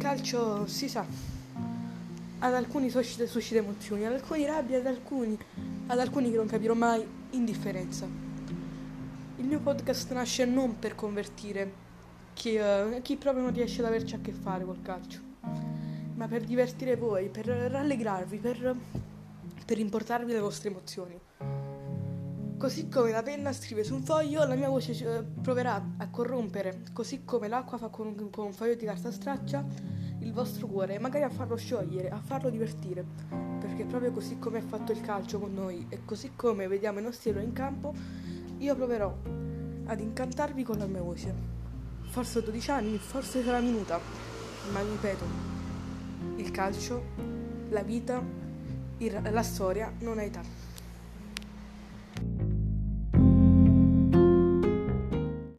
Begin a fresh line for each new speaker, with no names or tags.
calcio si sa, ad alcuni suscita, suscita emozioni, ad alcuni rabbia, ad alcuni, ad alcuni che non capirò mai indifferenza. Il mio podcast nasce non per convertire chi, uh, chi proprio non riesce ad averci a che fare col calcio, ma per divertire voi, per rallegrarvi, per, per importarvi le vostre emozioni. Così come la penna scrive su un foglio, la mia voce eh, proverà a corrompere, così come l'acqua fa con un, con un foglio di carta straccia il vostro cuore e magari a farlo sciogliere, a farlo divertire. Perché proprio così come è fatto il calcio con noi e così come vediamo i nostri eroi in campo, io proverò ad incantarvi con la mia voce. Forse 12 anni, forse sarà minuta, ma ripeto, il calcio, la vita, il, la storia non ha età.